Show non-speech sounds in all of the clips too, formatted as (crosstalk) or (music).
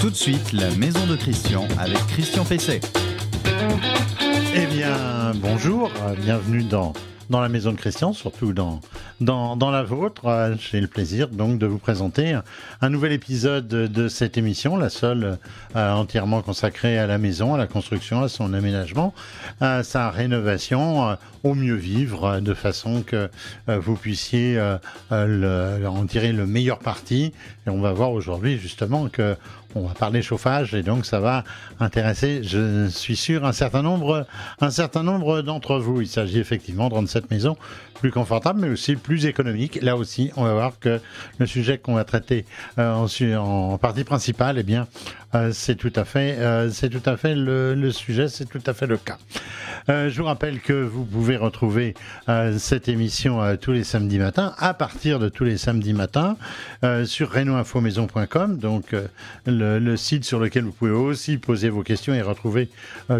Tout de suite, la maison de Christian avec Christian Pesset. Eh bien, bonjour, bienvenue dans, dans la maison de Christian, surtout dans, dans, dans la vôtre. J'ai le plaisir donc de vous présenter un, nouvel épisode de cette émission, la seule euh, entièrement consacrée à la maison, à la construction, à son aménagement, à sa rénovation, euh, au mieux vivre, euh, de façon que vous puissiez en tirer le meilleur parti. Et on va voir aujourd'hui justement que on va parler chauffage et donc ça va intéresser, je suis sûr, un certain nombre, un certain nombre d'entre vous. Il s'agit effectivement de rendre cette maison plus confortable, mais aussi plus économique. Là aussi, on va voir que le sujet qu'on va traiter euh, en, partie principale, eh bien, euh, c'est tout à fait, euh, c'est tout à fait le, sujet, c'est tout à fait le cas. je vous rappelle que vous pouvez retrouver cette émission tous les samedis matins, à partir de tous les samedis matins, sur renoinfomaison.com, donc le, site sur lequel vous pouvez aussi poser vos questions et retrouver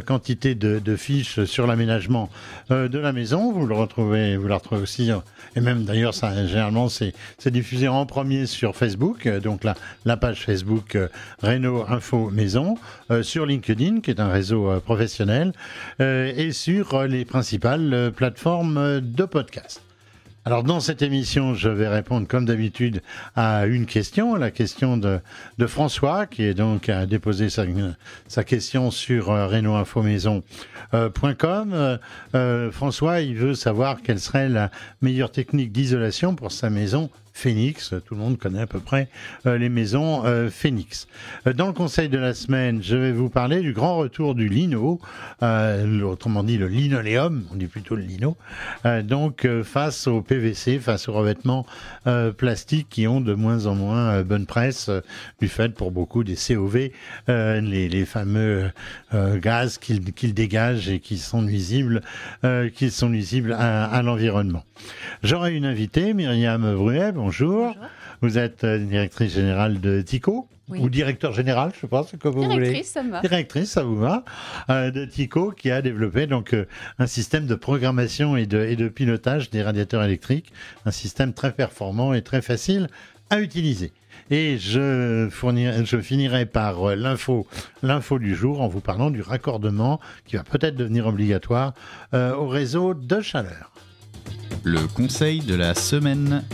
quantité de, fiches sur l'aménagement de la maison. Vous le retrouvez, vous la retrouvez aussi, euh, et même d'ailleurs, ça, généralement, c'est diffusé en premier sur Facebook, euh, donc la, la page Facebook euh, Renault Info Maison, sur LinkedIn, qui est un réseau professionnel, et sur les principales plateformes de podcast. Alors dans cette émission, je vais répondre comme d'habitude à une question, la question de, François, qui est donc a déposé sa, question sur euh, renoinfomaison.com. Euh, euh, François, il veut savoir quelle serait la meilleure technique d'isolation pour sa maison Phoenix. Tout le monde connaît à peu près euh, les maisons euh, Phoenix. Euh, dans le conseil de la semaine, je vais vous parler du grand retour du lino, autrement dit le linoléum, on dit plutôt le lino, donc face au PVC, face aux revêtements plastiques qui ont de moins en moins bonne presse du fait pour beaucoup des COV, les, fameux gaz qu'ils dégagent et qui sont nuisibles, nuisibles à, l'environnement. J'aurai une invitée, Myriam Bruet, bonjour. Vous êtes euh, directrice générale de TICO ou directeur général, je pense que vous voulez. Directrice, ça me va. Directrice, ça vous va. Euh, de TICO qui a développé donc euh, un système de programmation et de, et de pilotage des radiateurs électriques, un système très performant et très facile à utiliser. Et je, fournirai, je finirai par l'info, l'info du jour en vous parlant du raccordement qui va peut-être devenir obligatoire au réseau de chaleur. Le conseil de la semaine.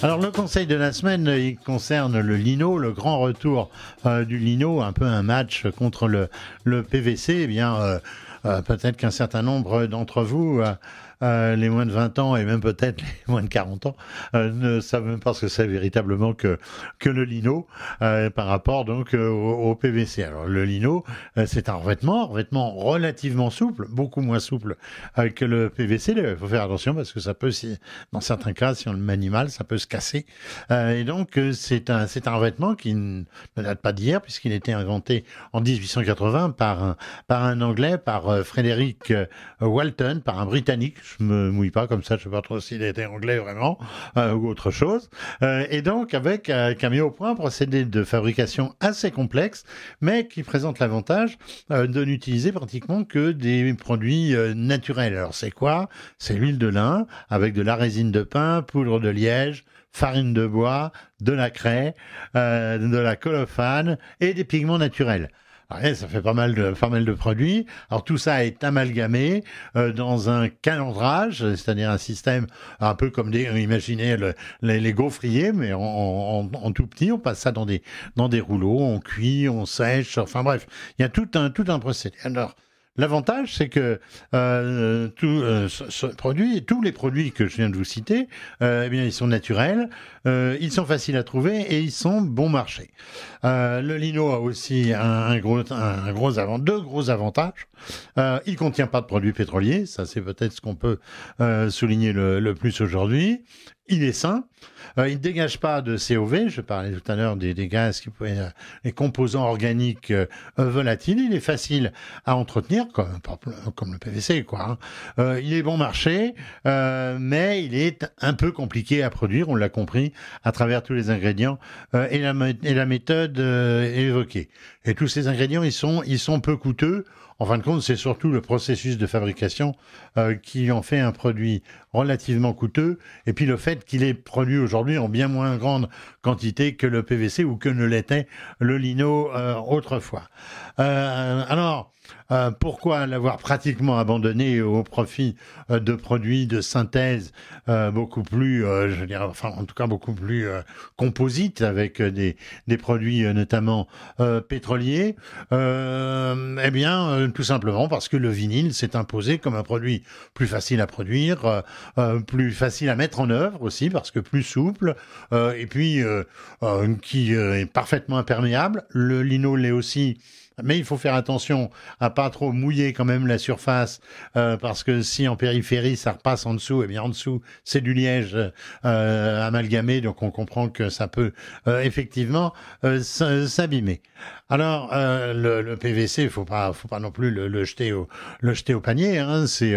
Alors le conseil de la semaine, il concerne le lino, le grand retour euh, du lino, un peu un match contre le, PVC. Eh bien, euh, euh, peut-être qu'un certain nombre d'entre vous euh, les moins de 20 ans et même peut-être les (laughs) moins de 40 ans euh, ne savent même pas ce que c'est véritablement que, que le lino euh, par rapport donc au, PVC. Alors le lino, c'est un revêtement, revêtement relativement souple, beaucoup moins souple que le PVC. Il faut faire attention parce que ça peut, si, dans certains cas, si on le manie mal, ça peut se casser. et donc c'est un, c'est un revêtement qui ne date pas d'hier puisqu'il a été inventé en 1880 par un, par un Anglais, par Frédéric Walton, par un Britannique je me mouille pas comme ça, je sais pas trop s'il était anglais vraiment euh, ou autre chose. Euh, et donc avec euh, qui a mis au point procédé de fabrication assez complexe, mais qui présente l'avantage de n'utiliser pratiquement que des produits naturels. Alors c'est quoi? C'est l'huile de lin avec de la résine de pin, poudre de liège, farine de bois, de la craie, de la colophane et des pigments naturels. Ouais, ça fait pas mal de pas mal de produits. Alors tout ça est amalgamé euh, dans un calendrage, c'est-à-dire un système un peu comme des, imaginez les, les, gaufriers, mais en, en, en, tout petit. On passe ça dans des dans des rouleaux, on cuit, on sèche. Enfin bref, il y a tout un tout un procédé. Alors L'avantage, c'est que euh, tout euh, tous les produits que je viens de vous citer, euh, eh bien, ils sont naturels, euh, ils sont faciles à trouver et ils sont bon marché. Euh, le lino a aussi un, gros, avant, deux gros avantages. Il contient pas de produits pétroliers, ça c'est peut-être ce qu'on peut souligner le plus aujourd'hui il est sain. Euh, il ne dégage pas de COV. Je parlais tout à l'heure des, gaz qui euh, composants organiques euh, volatiles. Il est facile à entretenir, comme, comme le PVC, quoi. Hein. il est bon marché, mais il est un peu compliqué à produire. On l'a compris à travers tous les ingrédients et, la, méthode évoquée. Et tous ces ingrédients, ils sont, peu coûteux En fin de compte, c'est surtout le processus de fabrication euh, qui en fait un produit relativement coûteux, et puis le fait qu'il est produit aujourd'hui en bien moins grande quantité que le PVC ou que ne l'était le lino euh, autrefois. Euh, alors, euh, pourquoi l'avoir pratiquement abandonné au profit euh, de produits de synthèse euh, beaucoup plus, je dirais, enfin en tout cas beaucoup plus composites avec des, des produits notamment pétroliers? Eh bien, tout simplement parce que le vinyle s'est imposé comme un produit plus facile à produire, plus facile à mettre en œuvre aussi parce que plus souple et puis qui est parfaitement imperméable. Le lino l'est aussi mais il faut faire attention à pas trop mouiller quand même la surface, euh, parce que si en périphérie ça repasse en dessous, et eh bien en dessous c'est du liège euh, amalgamé, donc on comprend que ça peut euh, effectivement s'abîmer. Alors le, le, PVC, il faut pas, faut pas non plus le, le jeter au, le jeter au panier. Hein, c'est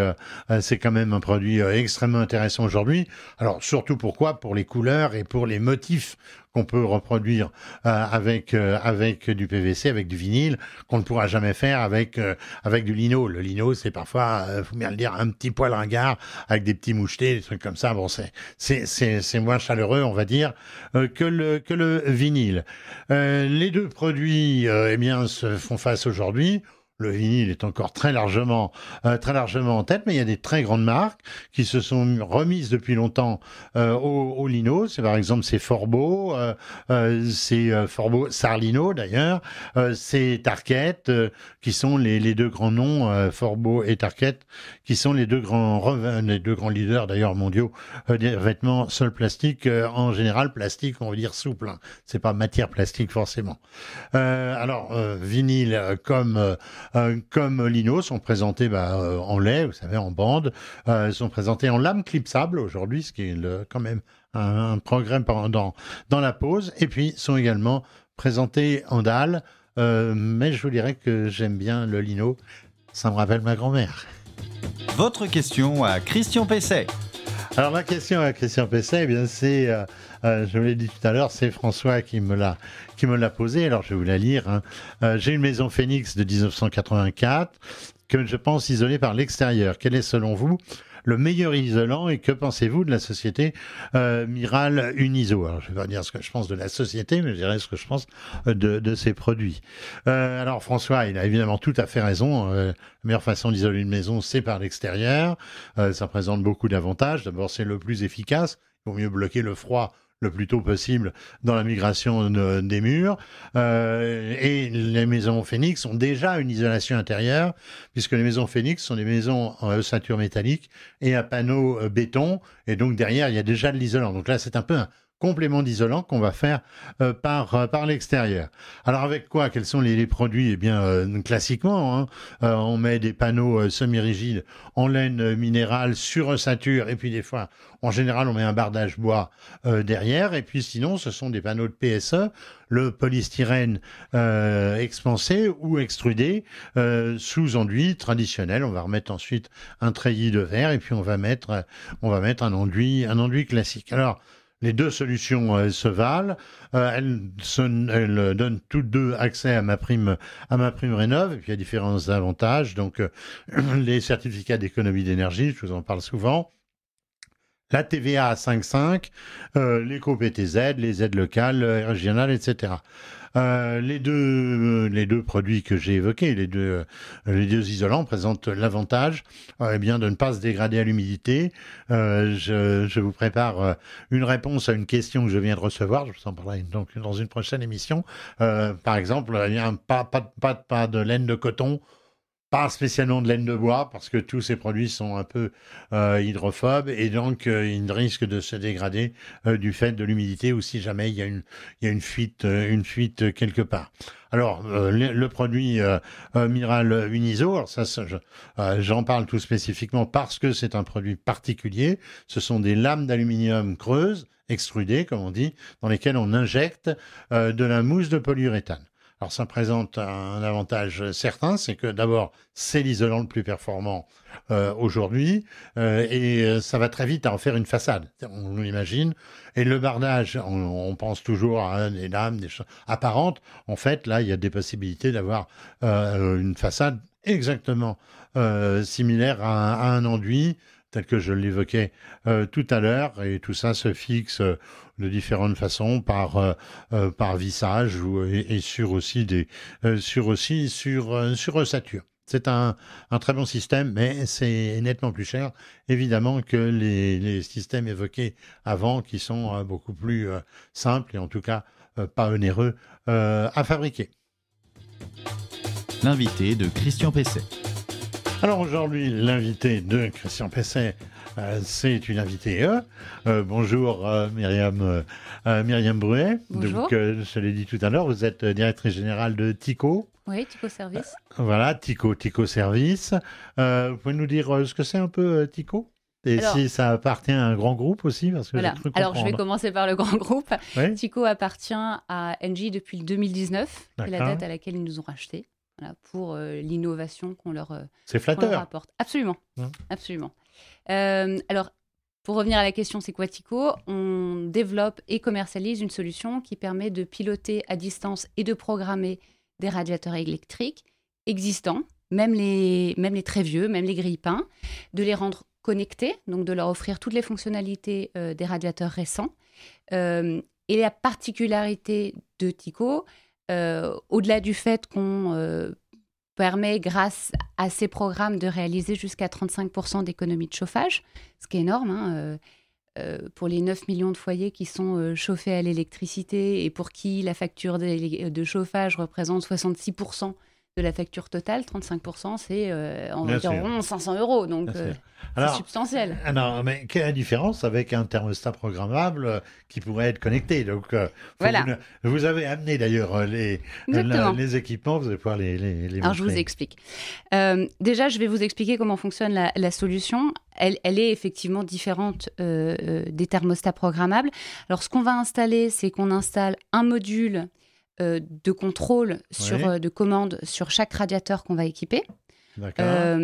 c'est quand même un produit extrêmement intéressant aujourd'hui. Alors surtout pourquoi? Pour les couleurs et pour les motifs qu'on peut reproduire euh, avec euh, avec du PVC, avec du vinyle, qu'on ne pourra jamais faire avec euh, avec du lino. Le lino, c'est parfois, faut bien le dire, un petit poil ringard avec des petits mouchetés, des trucs comme ça. Bon, c'est moins chaleureux, on va dire, que le que le vinyle. les deux produits, eh bien, se font face aujourd'hui le vinyle est encore très largement, euh, très largement en tête, mais il y a des très grandes marques qui se sont remises depuis longtemps euh, au, lino. C'est par exemple c'est Forbeau, euh, c'est Forbeau Sarlino d'ailleurs, c'est Tarket qui sont les, deux grands noms, Forbeau et Tarket, qui sont les deux grands les deux grands leaders d'ailleurs mondiaux des vêtements sol plastique en général plastique on veut dire souple. Hein. C'est pas matière plastique forcément. alors vinyle comme euh, comme Lino sont présentés bah, euh, en lait, vous savez, en bande, euh, sont présentés en lame clipsable aujourd'hui, ce qui est quand même un, progrès dans, dans la pose, et puis sont également présentés en dalle, mais je vous dirais que j'aime bien le Lino, ça me rappelle ma grand-mère. Votre question à Christian Pesset. Alors ma question à Christian Pesset, eh bien c'est, je vous l'ai dit tout à l'heure, c'est François qui me l'a qui me l'a posé. Alors, je vais vous la lire. Hein. Euh, j'ai une maison Phoenix de 1984 que je pense isolée par l'extérieur. Quel est, selon vous, le meilleur isolant et que pensez-vous de la société euh, Miral Uniso Alors, je vais pas dire ce que je pense de la société, mais je dirais ce que je pense euh, de, de ces produits. Euh, alors, François, il a évidemment tout à fait raison. La meilleure façon d'isoler une maison, c'est par l'extérieur. ça présente beaucoup d'avantages. D'abord, c'est le plus efficace. Il vaut mieux bloquer le froid le plus tôt possible dans la migration des murs. Euh, et les maisons Phoenix ont déjà une isolation intérieure, puisque les maisons Phoenix sont des maisons en ossature métallique et à panneaux euh, béton. Et donc derrière, il y a déjà de l'isolant. Donc là, c'est un peu un, complément d'isolant qu'on va faire euh, par euh, par l'extérieur. Alors avec quoi? Quels sont les, produits? Eh bien, euh, classiquement, hein, on met des panneaux semi-rigides en laine minérale sur ossature, et puis des fois, en général, on met un bardage bois derrière, et puis sinon, ce sont des panneaux de PSE, le polystyrène expansé ou extrudé sous enduit traditionnel. On va remettre ensuite un treillis de verre, et puis on va mettre on va mettre un enduit un enduit classique. Alors les deux solutions elles se valent. Euh, elles, donnent toutes deux accès à ma prime à ma prime rénov. Et puis il y a différents avantages. Donc euh, (clears throat) les certificats d'économie d'énergie, je vous en parle souvent. La TVA à 5,5, euh, l'éco-PTZ, les aides locales, euh, régionales, etc. Euh, les deux les deux produits que j'ai évoqués, les deux euh, les deux isolants présentent l'avantage euh, eh bien de ne pas se dégrader à l'humidité. Je, je, vous prépare une réponse à une question que je viens de recevoir. Je vous en parlerai donc dans une prochaine émission. par exemple, a un pas pas pas, pas de laine de coton pas spécialement de laine de bois parce que tous ces produits sont un peu euh, hydrophobes et donc euh, ils risquent de se dégrader euh, du fait de l'humidité ou si jamais il y a une, fuite, quelque part. Alors le, produit Miral Uniso, ça, j'en parle tout spécifiquement parce que c'est un produit particulier. Ce sont des lames d'aluminium creuses extrudées, comme on dit, dans lesquelles on injecte de la mousse de polyuréthane. Alors ça présente un avantage certain, c'est que d'abord c'est l'isolant le plus performant euh, aujourd'hui euh, et euh, ça va très vite à en faire une façade, on l'imagine. Et le bardage, on, pense toujours à des lames, des choses apparentes. En fait, là, il y a des possibilités d'avoir une façade exactement similaire à, à un enduit tel que je l'évoquais euh, tout à l'heure, et tout ça se fixe euh, de différentes façons par euh, par vissage ou, et, sur aussi des sur aussi sur sur ossature. C'est un, un, très bon système, mais c'est nettement plus cher, évidemment, que les, les, systèmes évoqués avant, qui sont beaucoup plus simples et en tout cas pas onéreux à fabriquer. L'invité de Christian Pesset. Alors aujourd'hui, l'invité de Christian Pesset, euh, c'est une invitée. Euh, euh bonjour Myriam, Myriam Bruet. Bonjour. Donc, je l'ai dit tout à l'heure, vous êtes directrice générale de TICO. Oui, TICO Service. voilà, TICO, TICO Service. vous pouvez nous dire ce que c'est un peu TICO? Et si ça appartient à un grand groupe aussi parce que voilà. Alors, je vais commencer par le grand groupe. TICO appartient à Engie depuis le 2019. C'est la date à laquelle ils nous ont racheté pour euh, l'innovation qu'on leur, euh, apporte. Absolument, mmh. absolument. Euh, alors, pour revenir à la question, c'est quoi Tico On développe et commercialise une solution qui permet de piloter à distance et de programmer des radiateurs électriques existants, même les, même les très vieux, même les grille-pains, de les rendre connectés, donc de leur offrir toutes les fonctionnalités des radiateurs récents. et la particularité de Tico, au-delà du fait qu'on euh, permet, grâce à ces programmes, de réaliser jusqu'à 35% d'économie de chauffage, ce qui est énorme. Hein, euh, pour les 9 millions de foyers qui sont chauffés à l'électricité et pour qui la facture de chauffage représente 66% de la facture totale, 35%, c'est environ 500 euros. Donc, c'est substantiel. Alors, mais quelle est la différence avec un thermostat programmable euh, qui pourrait être connecté? Donc, euh, voilà. vous, avez amené d'ailleurs euh, les, les équipements, vous allez pouvoir les, les, Alors, je vous explique. déjà, je vais vous expliquer comment fonctionne la, solution. Elle, elle, est effectivement différente des thermostats programmables. Alors, ce qu'on va installer, c'est qu'on installe un module de contrôle sur, de commande sur chaque radiateur qu'on va équiper. D'accord.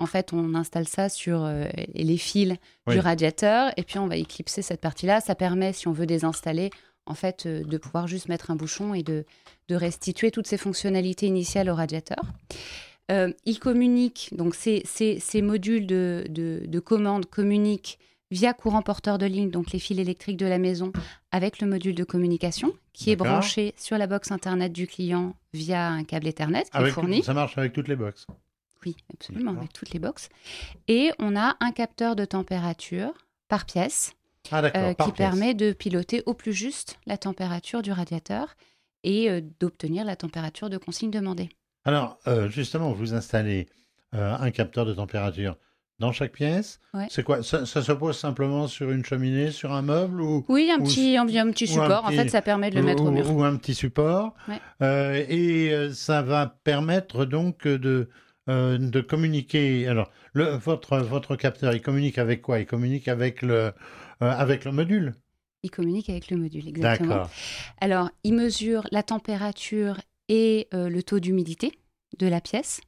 En fait, on installe ça sur euh, les fils du radiateur et puis on va éclipser cette partie-là. Ça permet, si on veut désinstaller, en fait, euh, de pouvoir juste mettre un bouchon et de, restituer toutes ces fonctionnalités initiales au radiateur. Euh, il communique, donc ces, modules de, commande communiquent via courant porteur de ligne, donc les fils électriques de la maison, avec le module de communication qui est branché sur la box Internet du client via un câble Ethernet qui est fourni. ça marche avec toutes les boxes oui, absolument, avec toutes les boxes. Et on a un capteur de température par pièce ah, euh, qui permet de piloter au plus juste la température du radiateur et euh, d'obtenir la température de consigne demandée. Alors, euh, justement, vous installez un capteur de température dans chaque pièce. C'est quoi ça, se pose simplement sur une cheminée, sur un meuble ou Oui, un petit, un, petit support. en fait, ça permet de le mettre au mur. Ou un petit support. et ça va permettre donc de euh, de communiquer. Alors, le, votre, votre capteur, il communique avec quoi? Il communique avec le, euh, avec le module Il communique avec le module, exactement. Alors, il mesure la température et euh, le taux d'humidité de la pièce.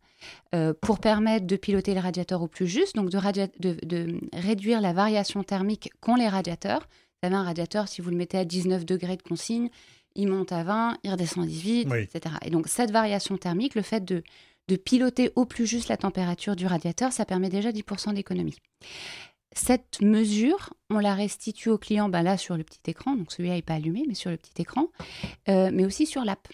Pour permettre de piloter les radiateurs au plus juste, donc de, de, réduire la variation thermique qu'ont les radiateurs. Vous avez un radiateur, si vous le mettez à 19 degrés de consigne, il monte à 20, il redescend à 18, etc. Et donc cette variation thermique, le fait de, de piloter au plus juste la température du radiateur, ça permet déjà 10% d'économie. Cette mesure, on la restitue au client ben là sur le petit écran, donc celui-là n'est pas allumé, mais sur le petit écran, euh, mais aussi sur l'app.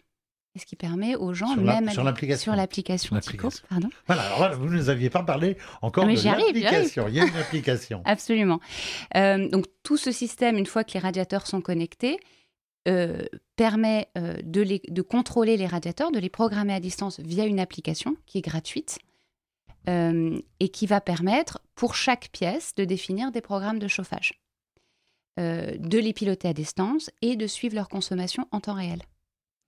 Ce qui permet aux gens, sur même sur l'application, sur l'application pardon. Voilà, alors vous ne nous aviez pas parlé encore de l'application. Il y a une application. (laughs) Absolument. Euh, donc tout ce système, une fois que les radiateurs sont connectés, euh, permet euh, de, de, contrôler les radiateurs, de les programmer à distance via une application qui est gratuite et qui va permettre pour chaque pièce de définir des programmes de chauffage, de les piloter à distance et de suivre leur consommation en temps réel.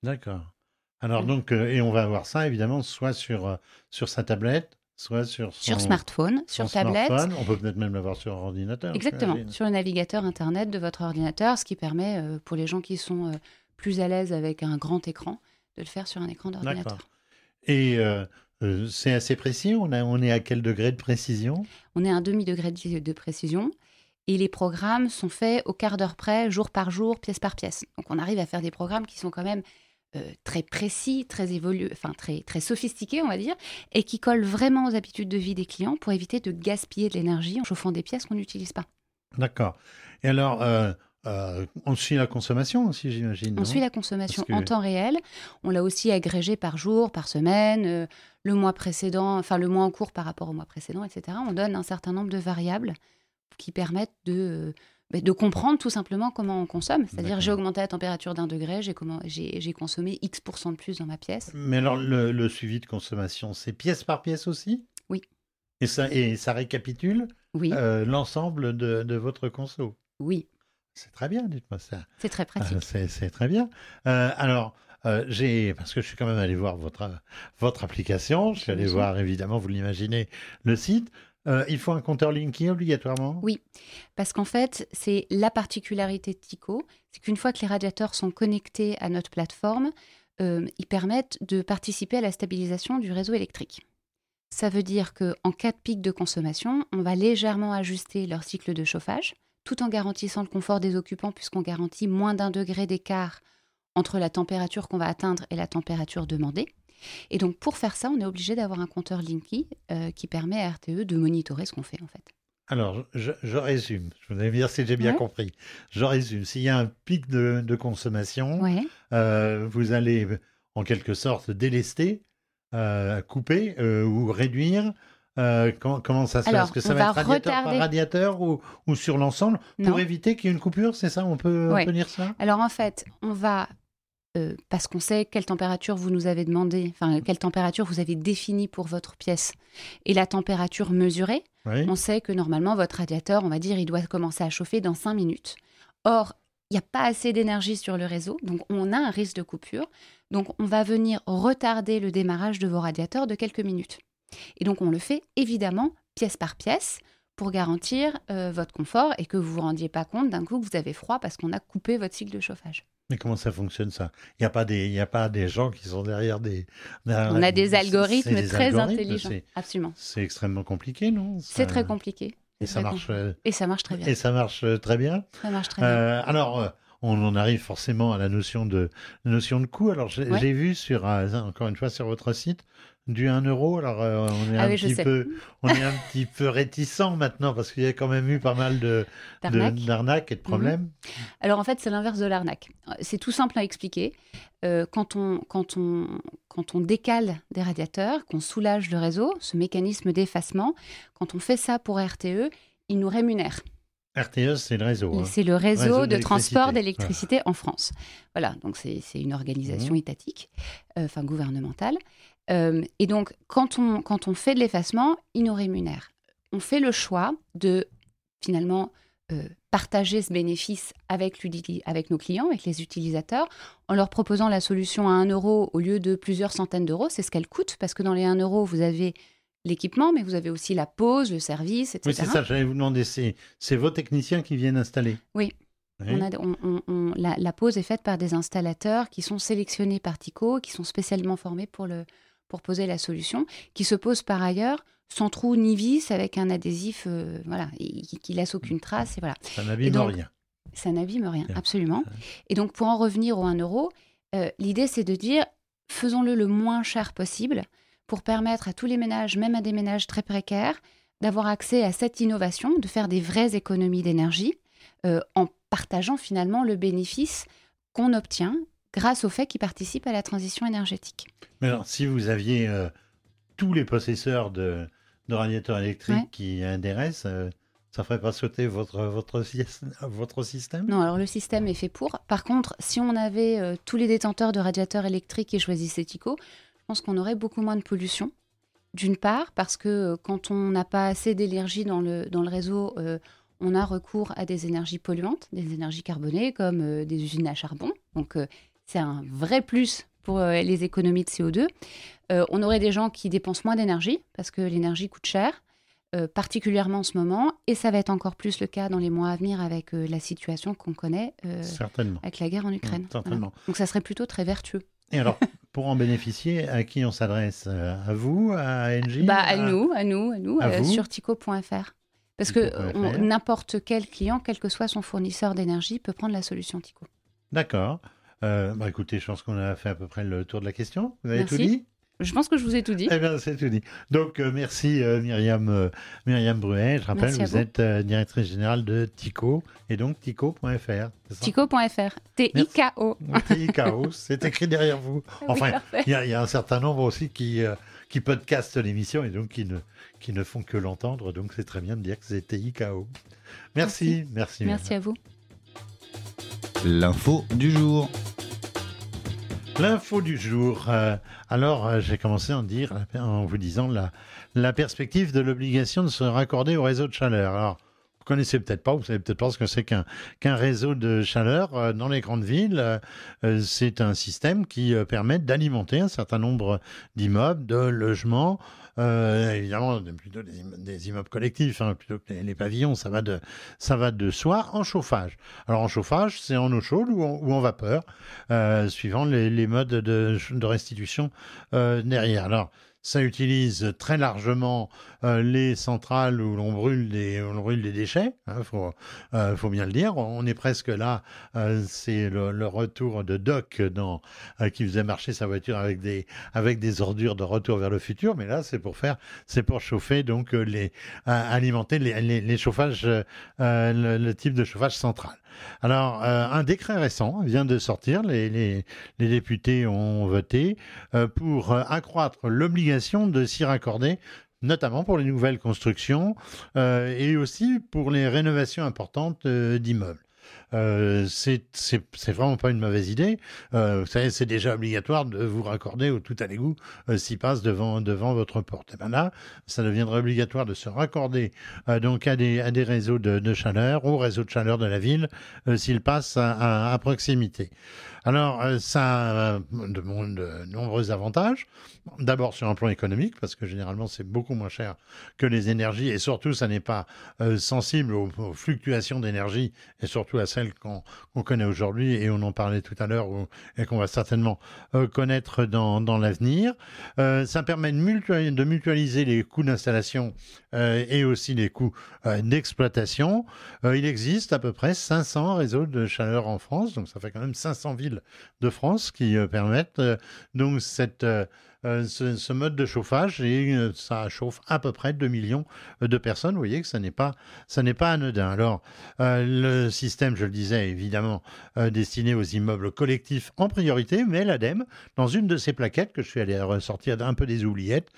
D'accord. Alors donc, et on va avoir ça évidemment soit sur, sur sa tablette, soit sur sur smartphone, sur tablette. On peut peut-être même l'avoir sur ordinateur. Exactement, sur le navigateur internet de votre ordinateur, ce qui permet euh, pour les gens qui sont euh, plus à l'aise avec un grand écran de le faire sur un écran d'ordinateur. Et c'est assez précis on, on est à quel degré de précision? On est à un demi-degré de, précision. Et les programmes sont faits au quart d'heure près, jour par jour, pièce par pièce. Donc on arrive à faire des programmes qui sont quand même très précis, très évolués, enfin très, très sophistiqués, on va dire, et qui collent vraiment aux habitudes de vie des clients pour éviter de gaspiller de l'énergie en chauffant des pièces qu'on n'utilise pas. D'accord. Et alors, euh, on suit la consommation aussi, j'imagine. On suit la consommation en temps réel. On l'a aussi agrégé par jour, par semaine, euh, le mois précédent, enfin le mois en cours par rapport au mois précédent, etc. On donne un certain nombre de variables qui permettent de, de comprendre tout simplement comment on consomme. C'est-à-dire, j'ai augmenté la température d'un degré, j'ai consommé X% de plus dans ma pièce. Mais alors, le, suivi de consommation, c'est pièce par pièce aussi? Oui. Et ça, et ça récapitule oui. Euh, l'ensemble de, de votre conso? Oui. C'est très bien, dites-moi ça. C'est très pratique. Euh, c'est très bien. Euh, alors, euh, j'ai, parce que je suis quand même allé voir votre, votre application, je suis allé voir évidemment, vous l'imaginez, le site. Il faut un compteur Linky obligatoirement? Oui, parce qu'en fait, c'est la particularité de Tico, c'est qu'une fois que les radiateurs sont connectés à notre plateforme, ils permettent de participer à la stabilisation du réseau électrique. Ça veut dire qu'en cas de pic de consommation, on va légèrement ajuster leur cycle de chauffage tout en garantissant le confort des occupants, puisqu'on garantit moins d'un degré d'écart entre la température qu'on va atteindre et la température demandée. Et donc, pour faire ça, on est obligé d'avoir un compteur Linky euh, qui permet à RTE de monitorer ce qu'on fait, en fait. Alors, je, résume. Je voudrais dire si j'ai bien compris. Je résume. S'il y a un pic de, consommation, euh, vous allez en quelque sorte délester, euh, couper ou réduire. Euh, comment, ça se passe Est-ce que ça va, être radiateur par radiateur ou, sur l'ensemble? Pour éviter qu'il y ait une coupure C'est ça? On peut, dire ça? Alors en fait, on va euh, parce qu'on sait quelle température vous nous avez demandé, enfin quelle température vous avez définie pour votre pièce et la température mesurée, on sait que normalement votre radiateur, on va dire, il doit commencer à chauffer dans 5 minutes. Or, il n'y a pas assez d'énergie sur le réseau, donc on a un risque de coupure. Donc on va venir retarder le démarrage de vos radiateurs de quelques minutes. Et donc on le fait évidemment pièce par pièce pour garantir euh, votre confort et que vous vous rendiez pas compte d'un coup que vous avez froid parce qu'on a coupé votre cycle de chauffage. Mais comment ça fonctionne ça? Il n'y a, pas des, a pas des gens qui sont derrière des... on a des algorithmes très intelligents. Absolument. C'est extrêmement compliqué, non? C'est très compliqué. Et ça, marche, euh, et ça marche très bien. Et ça marche euh, très bien. Ça marche très bien. alors, on en arrive forcément à la notion de, notion de coût. Alors, j'ai vu sur, encore une fois, sur votre site, du 1 euro. Alors, euh, on, est ah un petit peu, on est un petit peu réticent maintenant parce qu'il y a quand même eu pas mal de, d'arnaques et de problèmes. Mhm. Alors, en fait, c'est l'inverse de l'arnaque. C'est tout simple à expliquer. Euh, quand, on, quand, on, quand on décale des radiateurs, qu'on soulage le réseau, ce mécanisme d'effacement, quand on fait ça pour RTE, il nous rémunère. RTE, c'est le réseau. Hein. C'est le réseau, de transport d'électricité en France. Voilà, donc c'est une organisation mhm. étatique, euh, enfin gouvernementale. Euh, et donc, quand on, quand on fait de l'effacement, il nous rémunère. On fait le choix de finalement euh, partager ce bénéfice avec, avec nos clients, avec les utilisateurs, en leur proposant la solution à 1 euro au lieu de plusieurs centaines d'euros. C'est ce qu'elle coûte, parce que dans les 1 euro, vous avez l'équipement, mais vous avez aussi la pose, le service, etc. Oui, c'est ça, j'allais vous demander, c'est vos techniciens qui viennent installer Oui. la, la, pose est faite par des installateurs qui sont sélectionnés par TICO, qui sont spécialement formés pour le, pour poser la solution, qui se pose par ailleurs sans trou ni vis, avec un adhésif euh, voilà, qui, qui, laisse aucune trace. Et voilà. Ça n'abîme rien. Ça n'abîme rien, absolument. Et donc, pour en revenir au 1 euro, euh, l'idée, c'est de dire, faisons-le le moins cher possible pour permettre à tous les ménages, même à des ménages très précaires, d'avoir accès à cette innovation, de faire des vraies économies d'énergie euh, en partageant finalement le bénéfice qu'on obtient grâce au fait qu'ils participent à la transition énergétique. Mais alors, si vous aviez euh, tous les possesseurs de, radiateurs électriques qui intéressent, euh, ça ne ferait pas sauter votre, votre, (laughs) votre système? Non, alors le système est fait pour. Par contre, si on avait euh, tous les détenteurs de radiateurs électriques qui choisissaient TICO, je pense qu'on aurait beaucoup moins de pollution. D'une part, parce que quand on n'a pas assez d'énergie dans le, dans le réseau, on a recours à des énergies polluantes, des énergies carbonées, comme des usines à charbon. Donc, c'est un vrai plus pour euh, les économies de CO2. Euh, on aurait des gens qui dépensent moins d'énergie parce que l'énergie coûte cher, euh, particulièrement en ce moment, et ça va être encore plus le cas dans les mois à venir avec la situation qu'on connaît Certainement. avec la guerre en Ukraine. Donc ça serait plutôt très vertueux. Et alors, (laughs) pour en bénéficier, à qui on s'adresse? À vous, à NG bah, à, nous, à nous, à nous, sur tico.fr. Parce que n'importe quel client, quel que soit son fournisseur d'énergie, peut prendre la solution Tico. D'accord. Bah écoutez, je pense qu'on a fait à peu près le tour de la question. Vous avez tout dit? Je pense que je vous ai tout dit. Eh bien, c'est tout dit. Donc, euh, merci euh, Myriam, euh, Myriam Bruet. Je rappelle, vous, êtes directrice générale de TICO et donc tico.fr. Tico.fr. T-I-K-O. T-I-K-O, c'est écrit derrière vous. (laughs) Enfin, il y, a un certain nombre aussi qui, qui podcastent l'émission et donc qui ne, qui ne font que l'entendre. Donc, c'est très bien de dire que c'est T-I-K-O. Merci, merci. Merci, à vous. L'info du jour. L'info du jour. Euh, alors, euh, j'ai commencé en, en vous disant la, perspective de l'obligation de se raccorder au réseau de chaleur. Alors, vous connaissez peut-être pas, vous savez peut-être pas ce que c'est qu'un qu'un réseau de chaleur euh, dans les grandes villes. c'est un système qui permet d'alimenter un certain nombre d'immeubles, de logements euh, évidemment, plutôt des, immeubles collectifs, hein, plutôt que les, pavillons, ça va, de, ça va de soi en chauffage. Alors en chauffage, c'est en eau chaude ou en, vapeur, euh, suivant les, modes de, de restitution euh, derrière. Alors, ça utilise très largement euh, les centrales où l'on brûle des, brûle des déchets. Il hein, faut, euh, faut, bien le dire. On est presque là. Euh, c'est le, retour de Doc dans, qui faisait marcher sa voiture avec des, avec des ordures de retour vers le futur. Mais là, c'est pour faire, c'est pour chauffer donc les, alimenter les, les, chauffages, le, type de chauffage central. Alors, euh, un décret récent vient de sortir, les, députés ont voté euh, pour euh, accroître l'obligation de s'y raccorder notamment pour les nouvelles constructions et aussi pour les rénovations importantes d'immeubles. Euh, c'est vraiment pas une mauvaise idée. Euh, c'est déjà obligatoire de vous raccorder au tout à l'égout euh, s'il passe devant, devant votre porte. Et bien là, ça deviendra obligatoire de se raccorder euh, donc à des, à des réseaux de, chaleur, au réseau de chaleur de la ville, s'il passe à, proximité. Alors, ça a de, nombreux avantages. D'abord sur un plan économique, parce que généralement c'est beaucoup moins cher que les énergies, et surtout ça n'est pas sensible aux, aux fluctuations d'énergie, et surtout à celles qu'on connaît aujourd'hui et on en parlait tout à l'heure et qu'on va certainement euh, connaître dans, dans l'avenir. Euh, ça permet de, de, mutualiser les coûts d'installation euh, et aussi les coûts d'exploitation. il existe à peu près 500 réseaux de chaleur en France, donc ça fait quand même 500 villes de France qui permettent donc cette euh, ce, mode de chauffage et euh, ça chauffe à peu près 2 millions de personnes. Vous voyez que ça n'est pas, anodin. Alors, euh, le système, je le disais, évidemment destiné aux immeubles collectifs en priorité, mais l'ADEME, dans une de ses plaquettes que je suis allé ressortir un peu des oubliettes,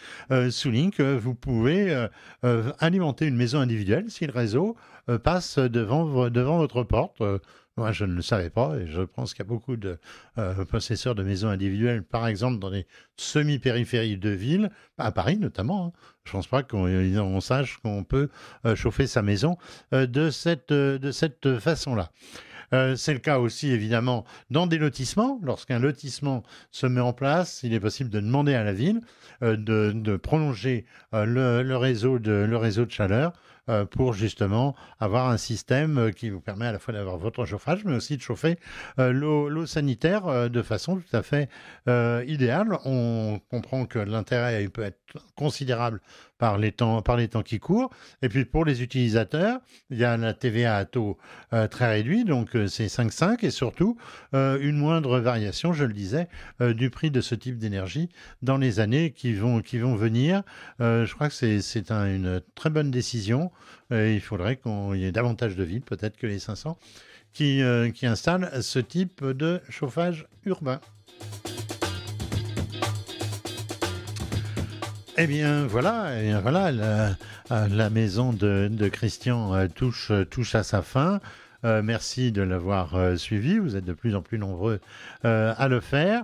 souligne que vous pouvez alimenter une maison individuelle si le réseau passe devant votre porte. Moi, je ne le savais pas et je pense qu'il y a beaucoup de euh, possesseurs de maisons individuelles, par exemple dans les semi-périphéries de villes, à Paris notamment. Hein. Je ne pense pas qu'on sache qu'on peut euh, chauffer sa maison euh, de cette, de cette façon-là. c'est le cas aussi, évidemment, dans des lotissements. Lorsqu'un lotissement se met en place, il est possible de demander à la ville de, de, prolonger le, réseau de, le réseau de chaleur euh, pour justement avoir un système euh, qui vous permet à la fois d'avoir votre chauffage, mais aussi de chauffer euh, l'eau sanitaire de façon tout à fait idéale. On comprend que l'intérêt peut être considérable par les temps, par les temps qui courent. Et puis pour les utilisateurs, il y a la TVA à taux très réduit, donc c'est 5,5 et surtout une moindre variation, je le disais, du prix de ce type d'énergie dans les années qui vont, venir. je crois que c'est un, une très bonne décision il faudrait qu'il y ait davantage de villes, peut-être que les 500, qui, euh, qui installent ce type de chauffage urbain. Eh bien voilà, et voilà la, maison de, Christian euh, touche, touche à sa fin. Euh, merci de l'avoir euh, suivi. Vous êtes de plus en plus nombreux euh, à le faire.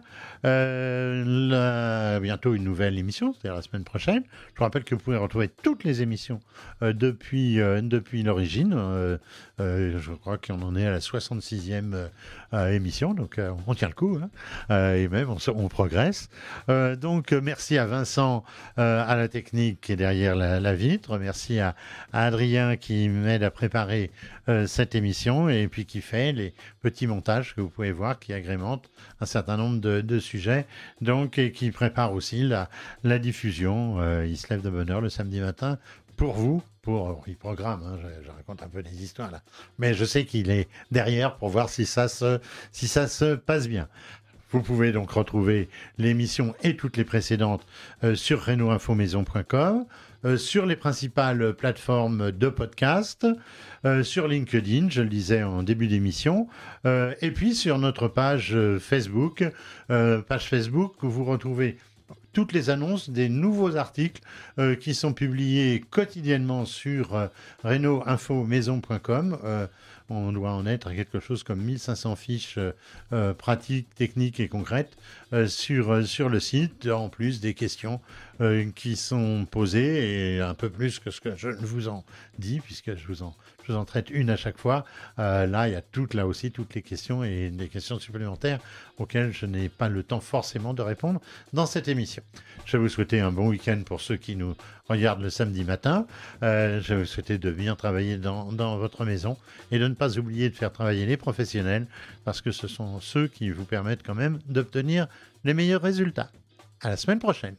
Bientôt une nouvelle émission, c'est-à-dire la semaine prochaine. Je vous rappelle que vous pouvez retrouver toutes les émissions depuis, depuis l'origine. je crois qu'on en est à la 66e émission, donc on tient le coup, hein. et même on, progresse. donc merci à Vincent à la technique qui est derrière la, vitre. Merci à Adrien qui m'aide à préparer cette émission et puis qui fait les petits montages que vous pouvez voir qui agrémentent un certain nombre de, sujets donc et qui prépare aussi la, diffusion. il se lève de bonne heure le samedi matin pour vous, pour il programme, hein, je, raconte un peu des histoires là, mais je sais qu'il est derrière pour voir si ça se, si ça se passe bien. Vous pouvez donc retrouver l'émission et toutes les précédentes euh, sur renoinfomaison.com, euh, sur les principales plateformes de podcast, euh, sur LinkedIn, je le disais en début d'émission, et puis sur notre page Facebook, page Facebook où vous retrouvez toutes les annonces des nouveaux articles qui sont publiés quotidiennement sur euh, on doit en être à quelque chose comme 1500 fiches euh, euh, pratiques, techniques et concrètes euh, sur, sur le site, en plus des questions qui sont posées et un peu plus que ce que je vous en dis, puisque je vous en, je vous en traite une à chaque fois. là, il y a toutes, là aussi, toutes les questions et des questions supplémentaires auxquelles je n'ai pas le temps forcément de répondre dans cette émission. Je vais vous souhaiter un bon week-end pour ceux qui nous regardent le samedi matin. je vais vous souhaiter de bien travailler dans, dans votre maison et de ne pas oublier de faire travailler les professionnels parce que ce sont ceux qui vous permettent quand même d'obtenir les meilleurs résultats. À la semaine prochaine.